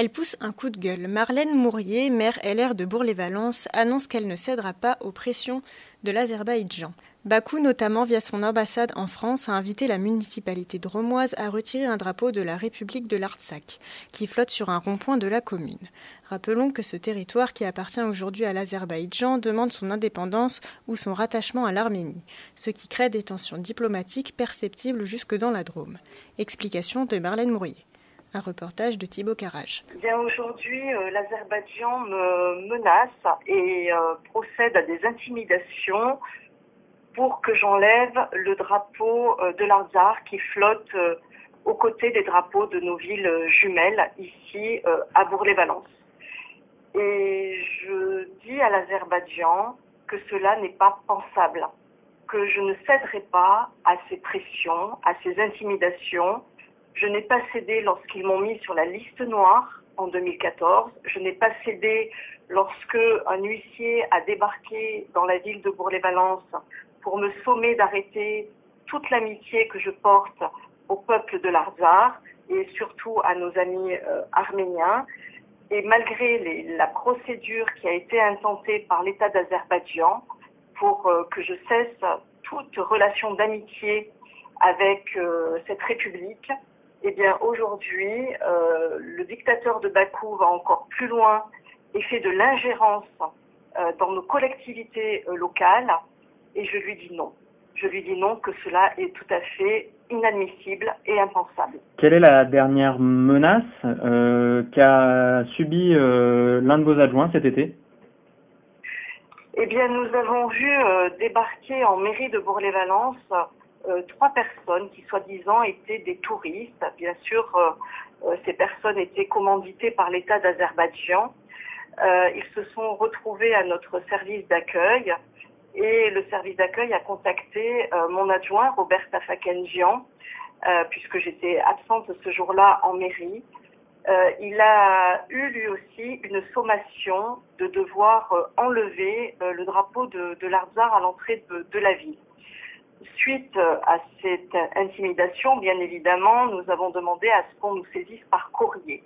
Elle pousse un coup de gueule. Marlène Mourier, maire LR de Bourg-les-Valences, annonce qu'elle ne cédera pas aux pressions de l'Azerbaïdjan. Bakou, notamment via son ambassade en France, a invité la municipalité de Romoise à retirer un drapeau de la République de l'Artsakh, qui flotte sur un rond-point de la commune. Rappelons que ce territoire, qui appartient aujourd'hui à l'Azerbaïdjan, demande son indépendance ou son rattachement à l'Arménie, ce qui crée des tensions diplomatiques perceptibles jusque dans la Drôme. Explication de Marlène Mourier. Un reportage de Thibaut Carrage. Bien aujourd'hui, euh, l'Azerbaïdjan me menace et euh, procède à des intimidations pour que j'enlève le drapeau euh, de l'Arzar qui flotte aux côtés des drapeaux de nos villes jumelles ici à Bourg-les-Valence. Et je dis à l'Azerbaïdjan que cela n'est pas pensable, que je ne céderai pas à ces pressions, à ces intimidations. Je n'ai pas cédé lorsqu'ils m'ont mis sur la liste noire en 2014. Je n'ai pas cédé lorsque un huissier a débarqué dans la ville de Bourg-les-Valence pour me sommer d'arrêter toute l'amitié que je porte au peuple de l'Arzar et surtout à nos amis euh, arméniens. Et malgré la procédure qui a été intentée par l'État d'Azerbaïdjan pour euh, que je cesse toute relation d'amitié avec euh, cette république, eh bien aujourd'hui, euh, le dictateur de Bakou va encore plus loin et fait de l'ingérence euh, dans nos collectivités euh, locales. Et je lui dis non. Je lui dis non que cela est tout à fait inadmissible et impensable. Quelle est la dernière menace qu'a subi l'un de vos adjoints cet été? Eh bien, nous avons vu débarquer en mairie de Bourg-les-Valence euh, trois personnes qui, soi-disant, étaient des touristes. Bien sûr, euh, euh, ces personnes étaient commanditées par l'État d'Azerbaïdjan. Ils se sont retrouvés à notre service d'accueil et le service d'accueil a contacté mon adjoint, Robert Tafakenjian, puisque j'étais absente ce jour-là en mairie. Il a eu lui aussi une sommation de devoir enlever le drapeau de, de à l'entrée de la ville. Suite à cette intimidation, bien évidemment, nous avons demandé à ce qu'on nous saisisse par courrier.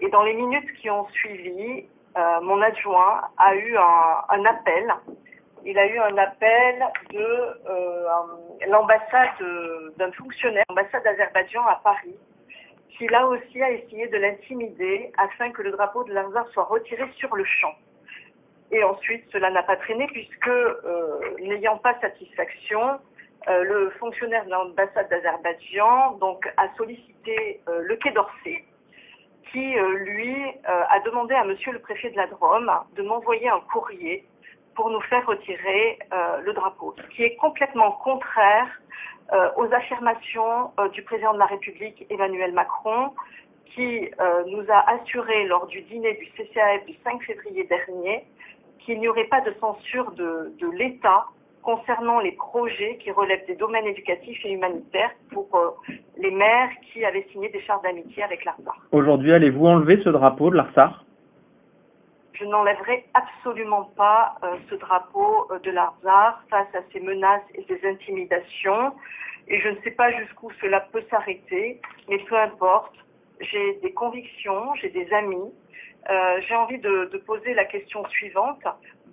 Et dans les minutes qui ont suivi, euh, mon adjoint a eu un, appel. Il a eu un appel de euh, l'ambassade d'un fonctionnaire, l'ambassade d'Azerbaïdjan à Paris, qui là aussi a essayé de l'intimider afin que le drapeau de l'Arzar soit retiré sur le champ. Et ensuite, cela n'a pas traîné puisque, euh, n'ayant pas satisfaction, le fonctionnaire de l'ambassade d'Azerbaïdjan donc a sollicité euh, le Quai d'Orsay, qui euh, lui euh, a demandé à Monsieur le préfet de la Drôme de m'envoyer un courrier pour nous faire retirer euh, le drapeau, ce qui est complètement contraire euh, aux affirmations euh, du président de la République Emmanuel Macron, qui euh, nous a assuré lors du dîner du CCAF du 5 février dernier qu'il n'y aurait pas de censure de l'État concernant les projets qui relèvent des domaines éducatifs et humanitaires pour euh, les maires qui avaient signé des chartes d'amitié avec l'ARSAR. Aujourd'hui, allez-vous enlever ce drapeau de l'Arsar Je n'enlèverai absolument pas euh, ce drapeau euh, de l'Arzar face à ces menaces et ces intimidations. Et je ne sais pas jusqu'où cela peut s'arrêter, mais peu importe. J'ai des convictions, j'ai des amis. Euh, j'ai envie de, de poser la question suivante.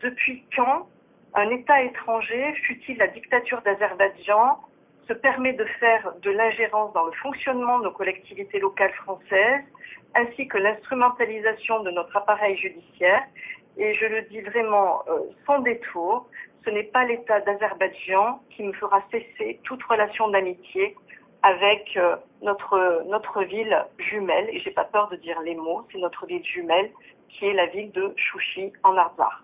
Depuis quand un État étranger, fut-il la dictature d'Azerbaïdjan, se permet de faire de l'ingérence dans le fonctionnement de nos collectivités locales françaises, ainsi que l'instrumentalisation de notre appareil judiciaire. Et je le dis vraiment euh, sans détour, ce n'est pas l'État d'Azerbaïdjan qui me fera cesser toute relation d'amitié avec euh, notre notre ville jumelle, et j'ai pas peur de dire les mots, c'est notre ville jumelle qui est la ville de Chouchi en Arzar.